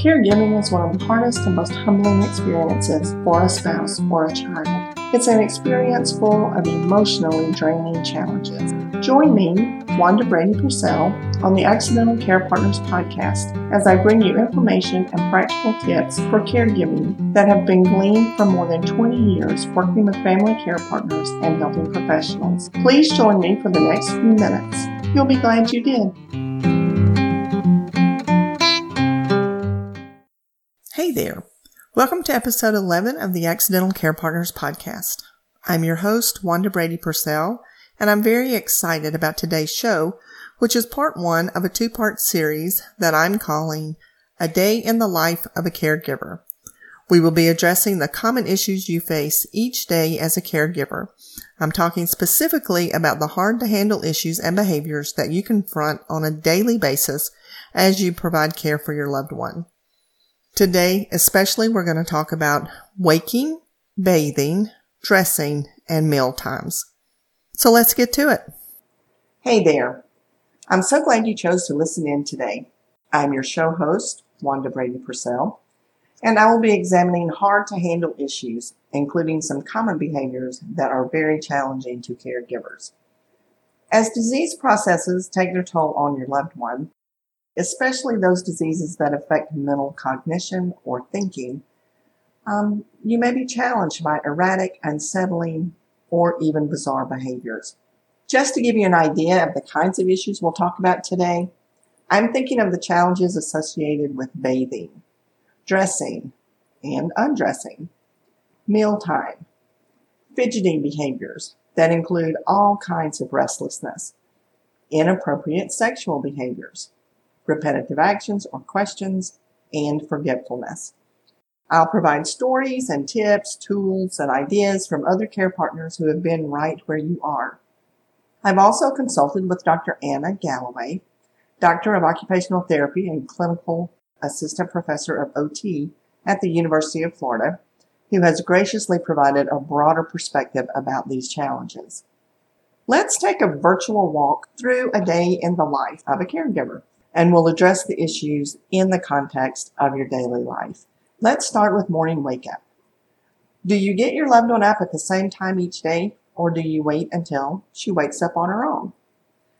Caregiving is one of the hardest and most humbling experiences for a spouse or a child. It's an experience full of emotionally draining challenges. Join me, Wanda Brady Purcell, on the Accidental Care Partners podcast as I bring you information and practical tips for caregiving that have been gleaned from more than 20 years working with family care partners and helping professionals. Please join me for the next few minutes. You'll be glad you did. Hey there. Welcome to episode 11 of the Accidental Care Partners podcast. I'm your host, Wanda Brady Purcell, and I'm very excited about today's show, which is part one of a two part series that I'm calling A Day in the Life of a Caregiver. We will be addressing the common issues you face each day as a caregiver. I'm talking specifically about the hard to handle issues and behaviors that you confront on a daily basis as you provide care for your loved one. Today, especially, we're going to talk about waking, bathing, dressing, and meal times. So let's get to it. Hey there. I'm so glad you chose to listen in today. I'm your show host, Wanda Brady Purcell, and I will be examining hard to handle issues, including some common behaviors that are very challenging to caregivers. As disease processes take their toll on your loved one, especially those diseases that affect mental cognition or thinking, um, you may be challenged by erratic, unsettling, or even bizarre behaviors. Just to give you an idea of the kinds of issues we'll talk about today, I'm thinking of the challenges associated with bathing, dressing, and undressing, mealtime, fidgeting behaviors that include all kinds of restlessness, inappropriate sexual behaviors, repetitive actions or questions, and forgetfulness. I'll provide stories and tips, tools, and ideas from other care partners who have been right where you are. I've also consulted with Dr. Anna Galloway, Doctor of Occupational Therapy and Clinical Assistant Professor of OT at the University of Florida, who has graciously provided a broader perspective about these challenges. Let's take a virtual walk through a day in the life of a caregiver and we'll address the issues in the context of your daily life. Let's start with morning wake up. Do you get your loved one up at the same time each day, or do you wait until she wakes up on her own?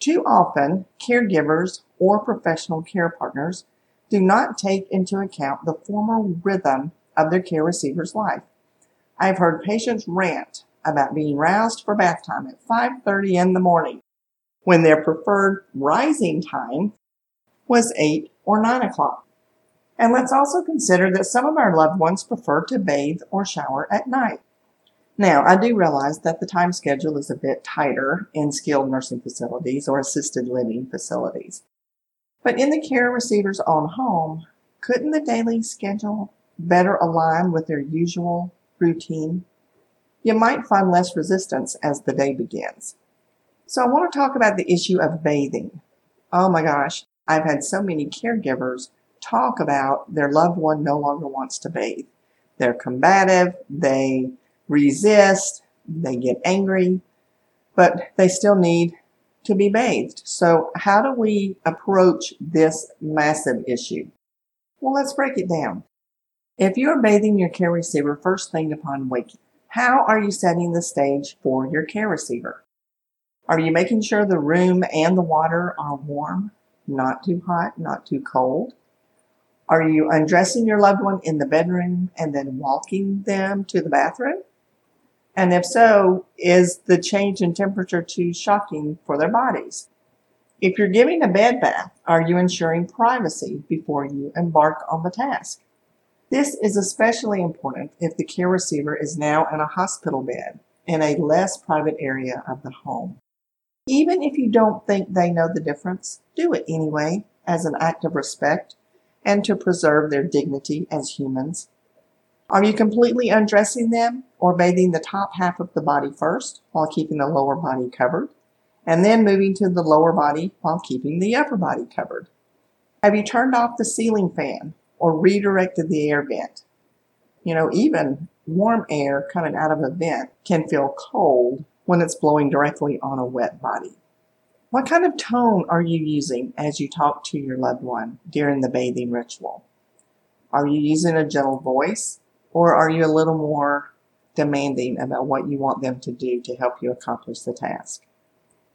Too often, caregivers or professional care partners do not take into account the formal rhythm of their care receiver's life. I've heard patients rant about being roused for bath time at 5:30 in the morning when their preferred rising time was 8 or 9 o'clock. And let's also consider that some of our loved ones prefer to bathe or shower at night. Now, I do realize that the time schedule is a bit tighter in skilled nursing facilities or assisted living facilities. But in the care receiver's own home, couldn't the daily schedule better align with their usual routine? You might find less resistance as the day begins. So I want to talk about the issue of bathing. Oh my gosh, I've had so many caregivers talk about their loved one no longer wants to bathe. They're combative, they resist, they get angry, but they still need to be bathed. So how do we approach this massive issue? Well, let's break it down. If you're bathing your care receiver first thing upon waking, how are you setting the stage for your care receiver? Are you making sure the room and the water are warm? Not too hot, not too cold? Are you undressing your loved one in the bedroom and then walking them to the bathroom? And if so, is the change in temperature too shocking for their bodies? If you're giving a bed bath, are you ensuring privacy before you embark on the task? This is especially important if the care receiver is now in a hospital bed in a less private area of the home. Even if you don't think they know the difference, do it anyway as an act of respect and to preserve their dignity as humans. Are you completely undressing them or bathing the top half of the body first while keeping the lower body covered and then moving to the lower body while keeping the upper body covered? Have you turned off the ceiling fan or redirected the air vent? You know, even warm air coming out of a vent can feel cold when it's blowing directly on a wet body. What kind of tone are you using as you talk to your loved one during the bathing ritual? Are you using a gentle voice or are you a little more demanding about what you want them to do to help you accomplish the task?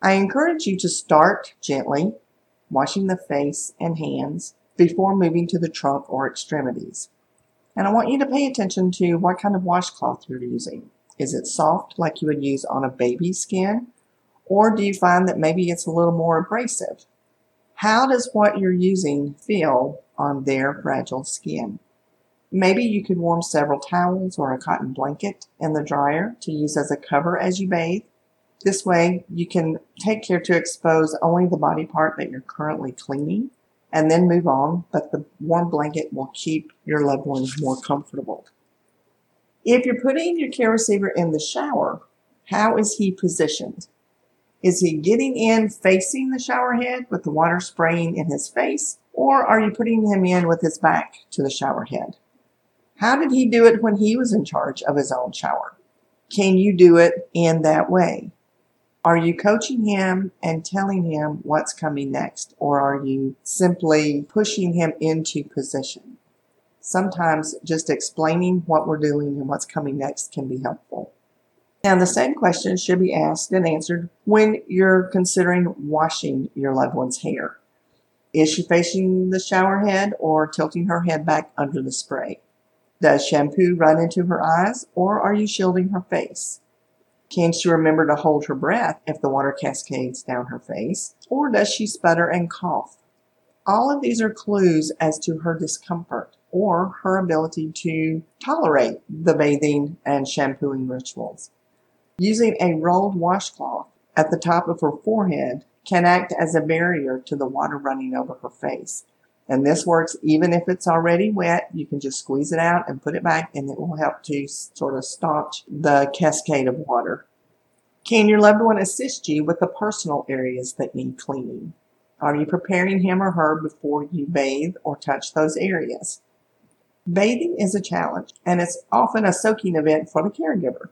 I encourage you to start gently, washing the face and hands before moving to the trunk or extremities. And I want you to pay attention to what kind of washcloth you're using. Is it soft like you would use on a baby's skin? Or do you find that maybe it's a little more abrasive? How does what you're using feel on their fragile skin? Maybe you could warm several towels or a cotton blanket in the dryer to use as a cover as you bathe. This way, you can take care to expose only the body part that you're currently cleaning and then move on, but the warm blanket will keep your loved ones more comfortable. If you're putting your care receiver in the shower, how is he positioned? Is he getting in facing the shower head with the water spraying in his face, or are you putting him in with his back to the shower head? How did he do it when he was in charge of his own shower? Can you do it in that way? Are you coaching him and telling him what's coming next, or are you simply pushing him into position? Sometimes just explaining what we're doing and what's coming next can be helpful. Now, the same question should be asked and answered when you're considering washing your loved one's hair. Is she facing the shower head or tilting her head back under the spray? Does shampoo run into her eyes or are you shielding her face? Can she remember to hold her breath if the water cascades down her face? Or does she sputter and cough? All of these are clues as to her discomfort or her ability to tolerate the bathing and shampooing rituals. Using a rolled washcloth at the top of her forehead can act as a barrier to the water running over her face. And this works even if it's already wet. You can just squeeze it out and put it back and it will help to sort of staunch the cascade of water. Can your loved one assist you with the personal areas that need cleaning? Are you preparing him or her before you bathe or touch those areas? Bathing is a challenge and it's often a soaking event for the caregiver.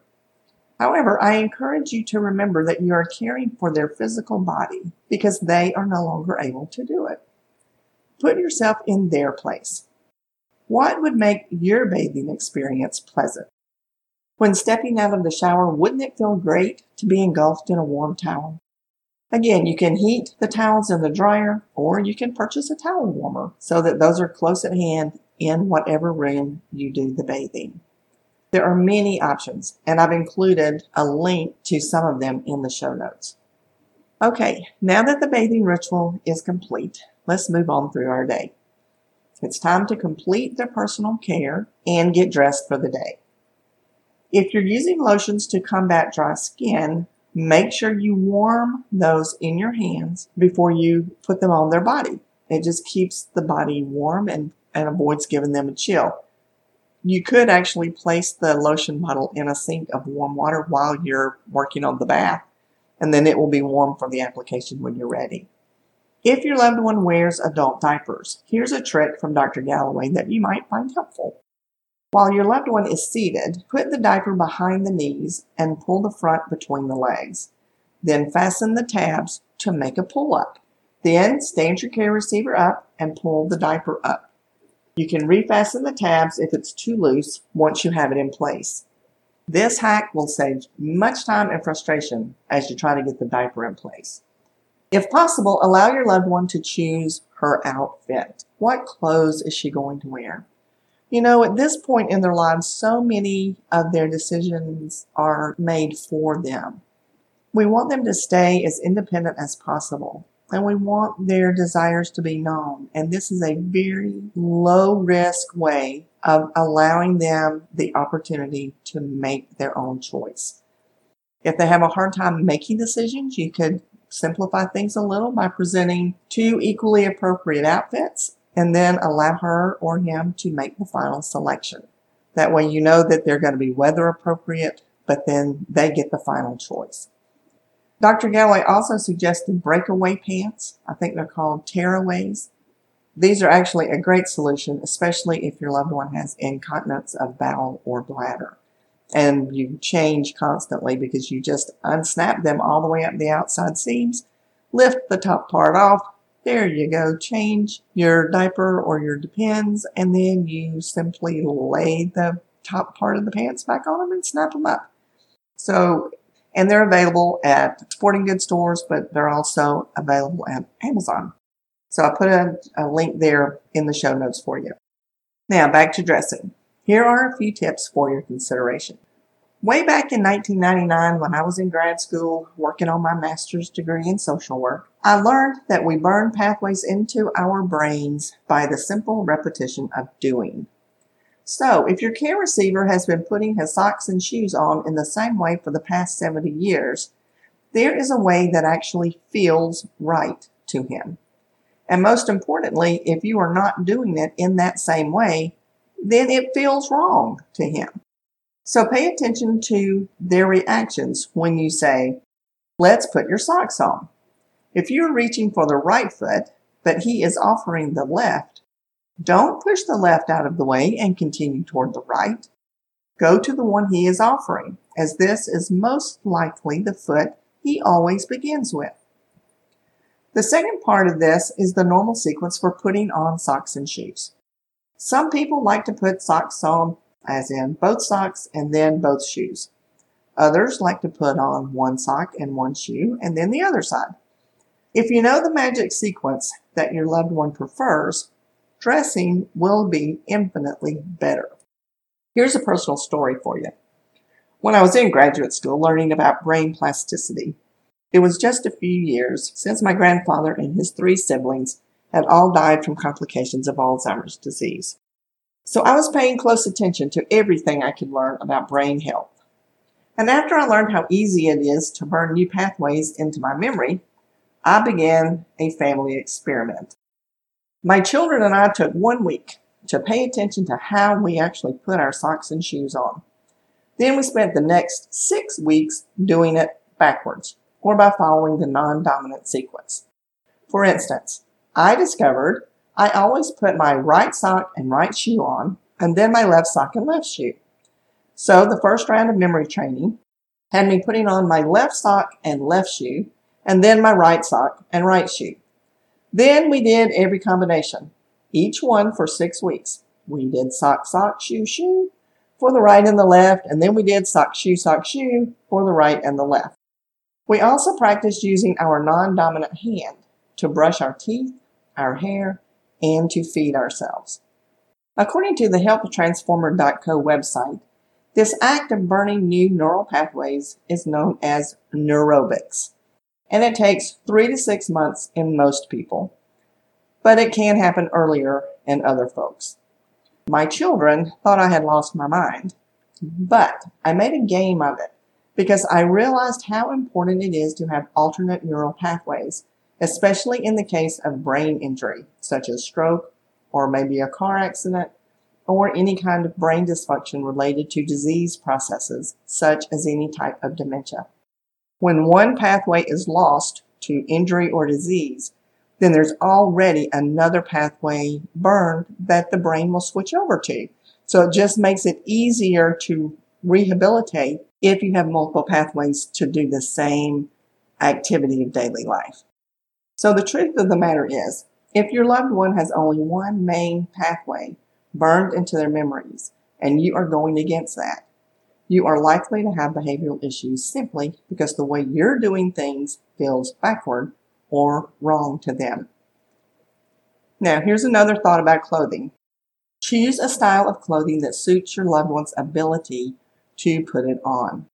However, I encourage you to remember that you are caring for their physical body because they are no longer able to do it. Put yourself in their place. What would make your bathing experience pleasant? When stepping out of the shower, wouldn't it feel great to be engulfed in a warm towel? Again, you can heat the towels in the dryer or you can purchase a towel warmer so that those are close at hand in whatever room you do the bathing. There are many options and I've included a link to some of them in the show notes. Okay, now that the bathing ritual is complete, let's move on through our day. It's time to complete their personal care and get dressed for the day. If you're using lotions to combat dry skin, make sure you warm those in your hands before you put them on their body. It just keeps the body warm and, and avoids giving them a chill. You could actually place the lotion bottle in a sink of warm water while you're working on the bath, and then it will be warm for the application when you're ready. If your loved one wears adult diapers, here's a trick from Dr. Galloway that you might find helpful. While your loved one is seated, put the diaper behind the knees and pull the front between the legs. Then fasten the tabs to make a pull up. Then stand your care receiver up and pull the diaper up. You can refasten the tabs if it's too loose once you have it in place. This hack will save much time and frustration as you try to get the diaper in place. If possible, allow your loved one to choose her outfit. What clothes is she going to wear? You know, at this point in their lives, so many of their decisions are made for them. We want them to stay as independent as possible and we want their desires to be known. And this is a very low risk way of allowing them the opportunity to make their own choice. If they have a hard time making decisions, you could simplify things a little by presenting two equally appropriate outfits and then allow her or him to make the final selection. That way you know that they're going to be weather appropriate, but then they get the final choice. Dr. Galloway also suggested breakaway pants. I think they're called tearaways. These are actually a great solution, especially if your loved one has incontinence of bowel or bladder and you change constantly because you just unsnap them all the way up the outside seams, lift the top part off, There you go. Change your diaper or your depends, and then you simply lay the top part of the pants back on them and snap them up. So, and they're available at sporting goods stores, but they're also available at Amazon. So I put a, a link there in the show notes for you. Now back to dressing. Here are a few tips for your consideration. Way back in 1999, when I was in grad school working on my master's degree in social work, I learned that we burn pathways into our brains by the simple repetition of doing. So, if your care receiver has been putting his socks and shoes on in the same way for the past 70 years, there is a way that actually feels right to him. And most importantly, if you are not doing it in that same way, then it feels wrong to him. So pay attention to their reactions when you say, let's put your socks on. If you're reaching for the right foot, but he is offering the left, don't push the left out of the way and continue toward the right. Go to the one he is offering, as this is most likely the foot he always begins with. The second part of this is the normal sequence for putting on socks and shoes. Some people like to put socks on, as in both socks and then both shoes. Others like to put on one sock and one shoe and then the other side. If you know the magic sequence that your loved one prefers, dressing will be infinitely better. Here's a personal story for you. When I was in graduate school learning about brain plasticity, it was just a few years since my grandfather and his three siblings had all died from complications of Alzheimer's disease. So I was paying close attention to everything I could learn about brain health. And after I learned how easy it is to burn new pathways into my memory, I began a family experiment. My children and I took one week to pay attention to how we actually put our socks and shoes on. Then we spent the next six weeks doing it backwards or by following the non-dominant sequence. For instance, I discovered I always put my right sock and right shoe on, and then my left sock and left shoe. So the first round of memory training had me putting on my left sock and left shoe, and then my right sock and right shoe. Then we did every combination, each one for six weeks. We did sock, sock, shoe, shoe for the right and the left, and then we did sock, shoe, sock, shoe for the right and the left. We also practiced using our non-dominant hand to brush our teeth, our hair, and to feed ourselves. According to the HealthTransformer.co website, this act of burning new neural pathways is known as neurobics, and it takes three to six months in most people, but it can happen earlier in other folks. My children thought I had lost my mind, but I made a game of it because I realized how important it is to have alternate neural pathways, especially in the case of brain injury, such as stroke or maybe a car accident or any kind of brain dysfunction related to disease processes, such as any type of dementia. When one pathway is lost to injury or disease, then there's already another pathway burned that the brain will switch over to. So it just makes it easier to rehabilitate if you have multiple pathways to do the same activity of daily life. So the truth of the matter is, if your loved one has only one main pathway burned into their memories and you are going against that, you are likely to have behavioral issues simply because the way you're doing things feels backward or wrong to them. Now, here's another thought about clothing. Choose a style of clothing that suits your loved one's ability to put it on.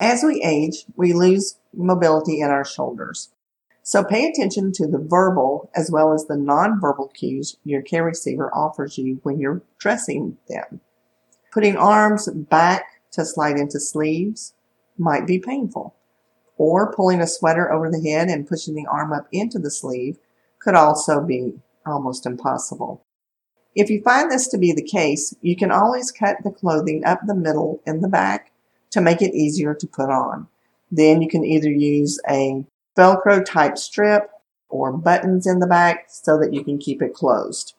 As we age, we lose mobility in our shoulders. So pay attention to the verbal as well as the nonverbal cues your care receiver offers you when you're dressing them. Putting arms back to slide into sleeves might be painful. Or pulling a sweater over the head and pushing the arm up into the sleeve could also be almost impossible. If you find this to be the case, you can always cut the clothing up the middle in the back to make it easier to put on. Then you can either use a Velcro type strip or buttons in the back so that you can keep it closed.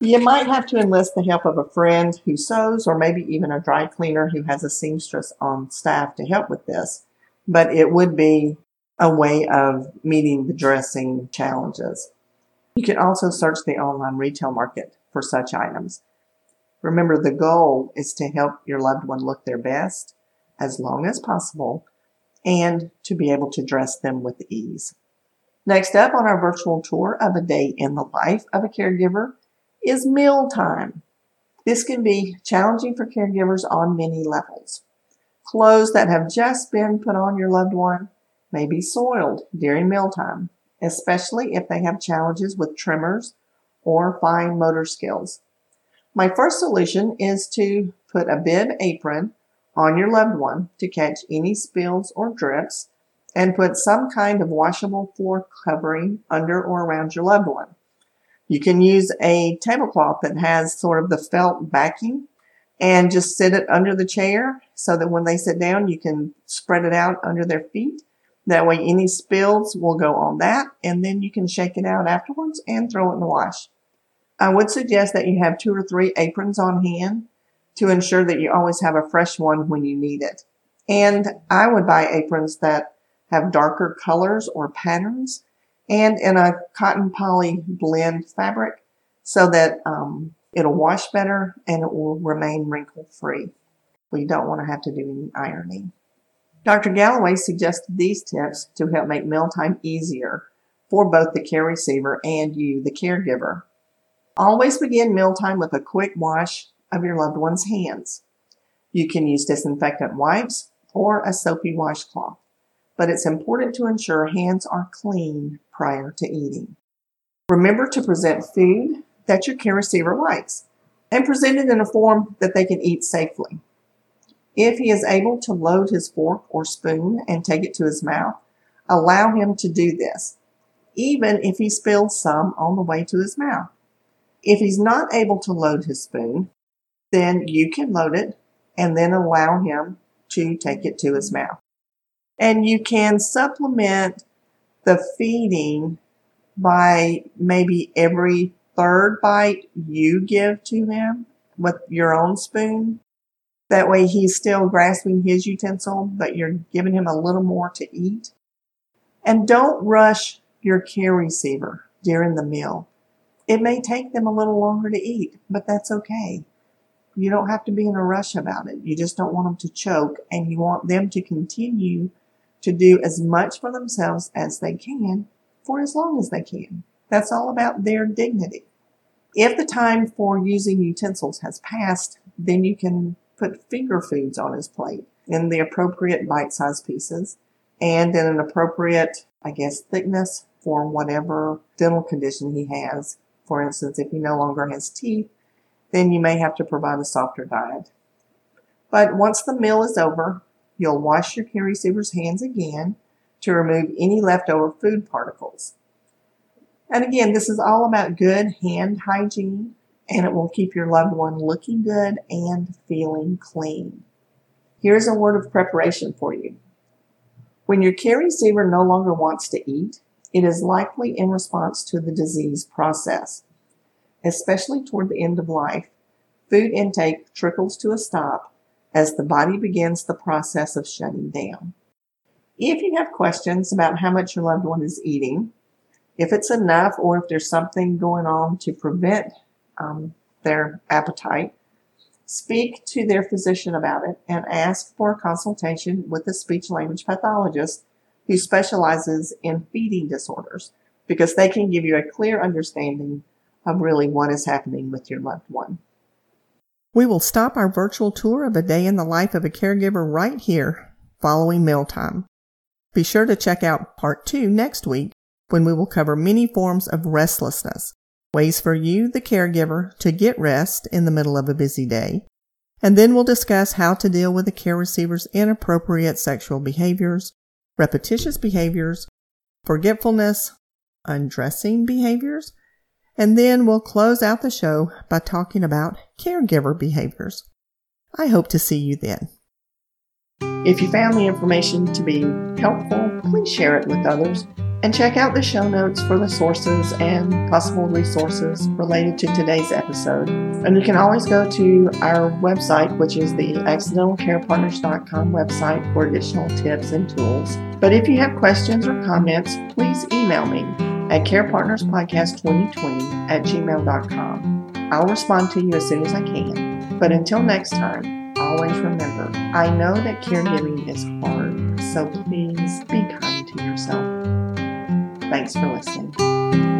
You might have to enlist the help of a friend who sews or maybe even a dry cleaner who has a seamstress on staff to help with this, but it would be a way of meeting the dressing challenges. You can also search the online retail market for such items. Remember, the goal is to help your loved one look their best as long as possible and to be able to dress them with ease. Next up on our virtual tour of a day in the life of a caregiver is mealtime. This can be challenging for caregivers on many levels. Clothes that have just been put on your loved one may be soiled during mealtime, especially if they have challenges with tremors or fine motor skills. My first solution is to put a bib apron on your loved one to catch any spills or drips and put some kind of washable floor covering under or around your loved one. You can use a tablecloth that has sort of the felt backing and just sit it under the chair so that when they sit down, you can spread it out under their feet. That way any spills will go on that and then you can shake it out afterwards and throw it in the wash. I would suggest that you have two or three aprons on hand to ensure that you always have a fresh one when you need it. And I would buy aprons that have darker colors or patterns and in a cotton poly blend fabric so that um, it'll wash better and it will remain wrinkle free. We don't want to have to do any ironing. Dr. Galloway suggested these tips to help make mealtime easier for both the care receiver and you, the caregiver. Always begin mealtime with a quick wash of your loved one's hands. You can use disinfectant wipes or a soapy washcloth, but it's important to ensure hands are clean prior to eating. Remember to present food that your care receiver likes and present it in a form that they can eat safely. If he is able to load his fork or spoon and take it to his mouth, allow him to do this, even if he spills some on the way to his mouth. If he's not able to load his spoon, then you can load it and then allow him to take it to his mouth. And you can supplement the feeding by maybe every third bite you give to him with your own spoon. That way he's still grasping his utensil, but you're giving him a little more to eat. And don't rush your care receiver during the meal. It may take them a little longer to eat, but that's okay. You don't have to be in a rush about it. You just don't want them to choke and you want them to continue to do as much for themselves as they can for as long as they can. That's all about their dignity. If the time for using utensils has passed, then you can put finger foods on his plate in the appropriate bite-sized pieces and in an appropriate, I guess, thickness for whatever dental condition he has. For instance, if he no longer has teeth, then you may have to provide a softer diet. But once the meal is over, you'll wash your care receiver's hands again to remove any leftover food particles. And again, this is all about good hand hygiene and it will keep your loved one looking good and feeling clean. Here's a word of preparation for you. When your care receiver no longer wants to eat, it is likely in response to the disease process especially toward the end of life, food intake trickles to a stop as the body begins the process of shutting down. If you have questions about how much your loved one is eating, if it's enough, or if there's something going on to prevent um, their appetite, speak to their physician about it and ask for a consultation with a speech language pathologist who specializes in feeding disorders because they can give you a clear understanding of really what is happening with your loved one. We will stop our virtual tour of a day in the life of a caregiver right here following mealtime. Be sure to check out part two next week when we will cover many forms of restlessness, ways for you, the caregiver, to get rest in the middle of a busy day. And then we'll discuss how to deal with the care receiver's inappropriate sexual behaviors, repetitious behaviors, forgetfulness, undressing behaviors, and then we'll close out the show by talking about caregiver behaviors. I hope to see you then. If you found the information to be helpful, please share it with others and check out the show notes for the sources and possible resources related to today's episode. And you can always go to our website, which is the accidentalcarepartners.com website for additional tips and tools. But if you have questions or comments, please email me at carepartnerspodcast2020 at gmail.com. I'll respond to you as soon as I can. But until next time, always remember I know that caregiving is hard, so please be kind to yourself. Thanks for listening.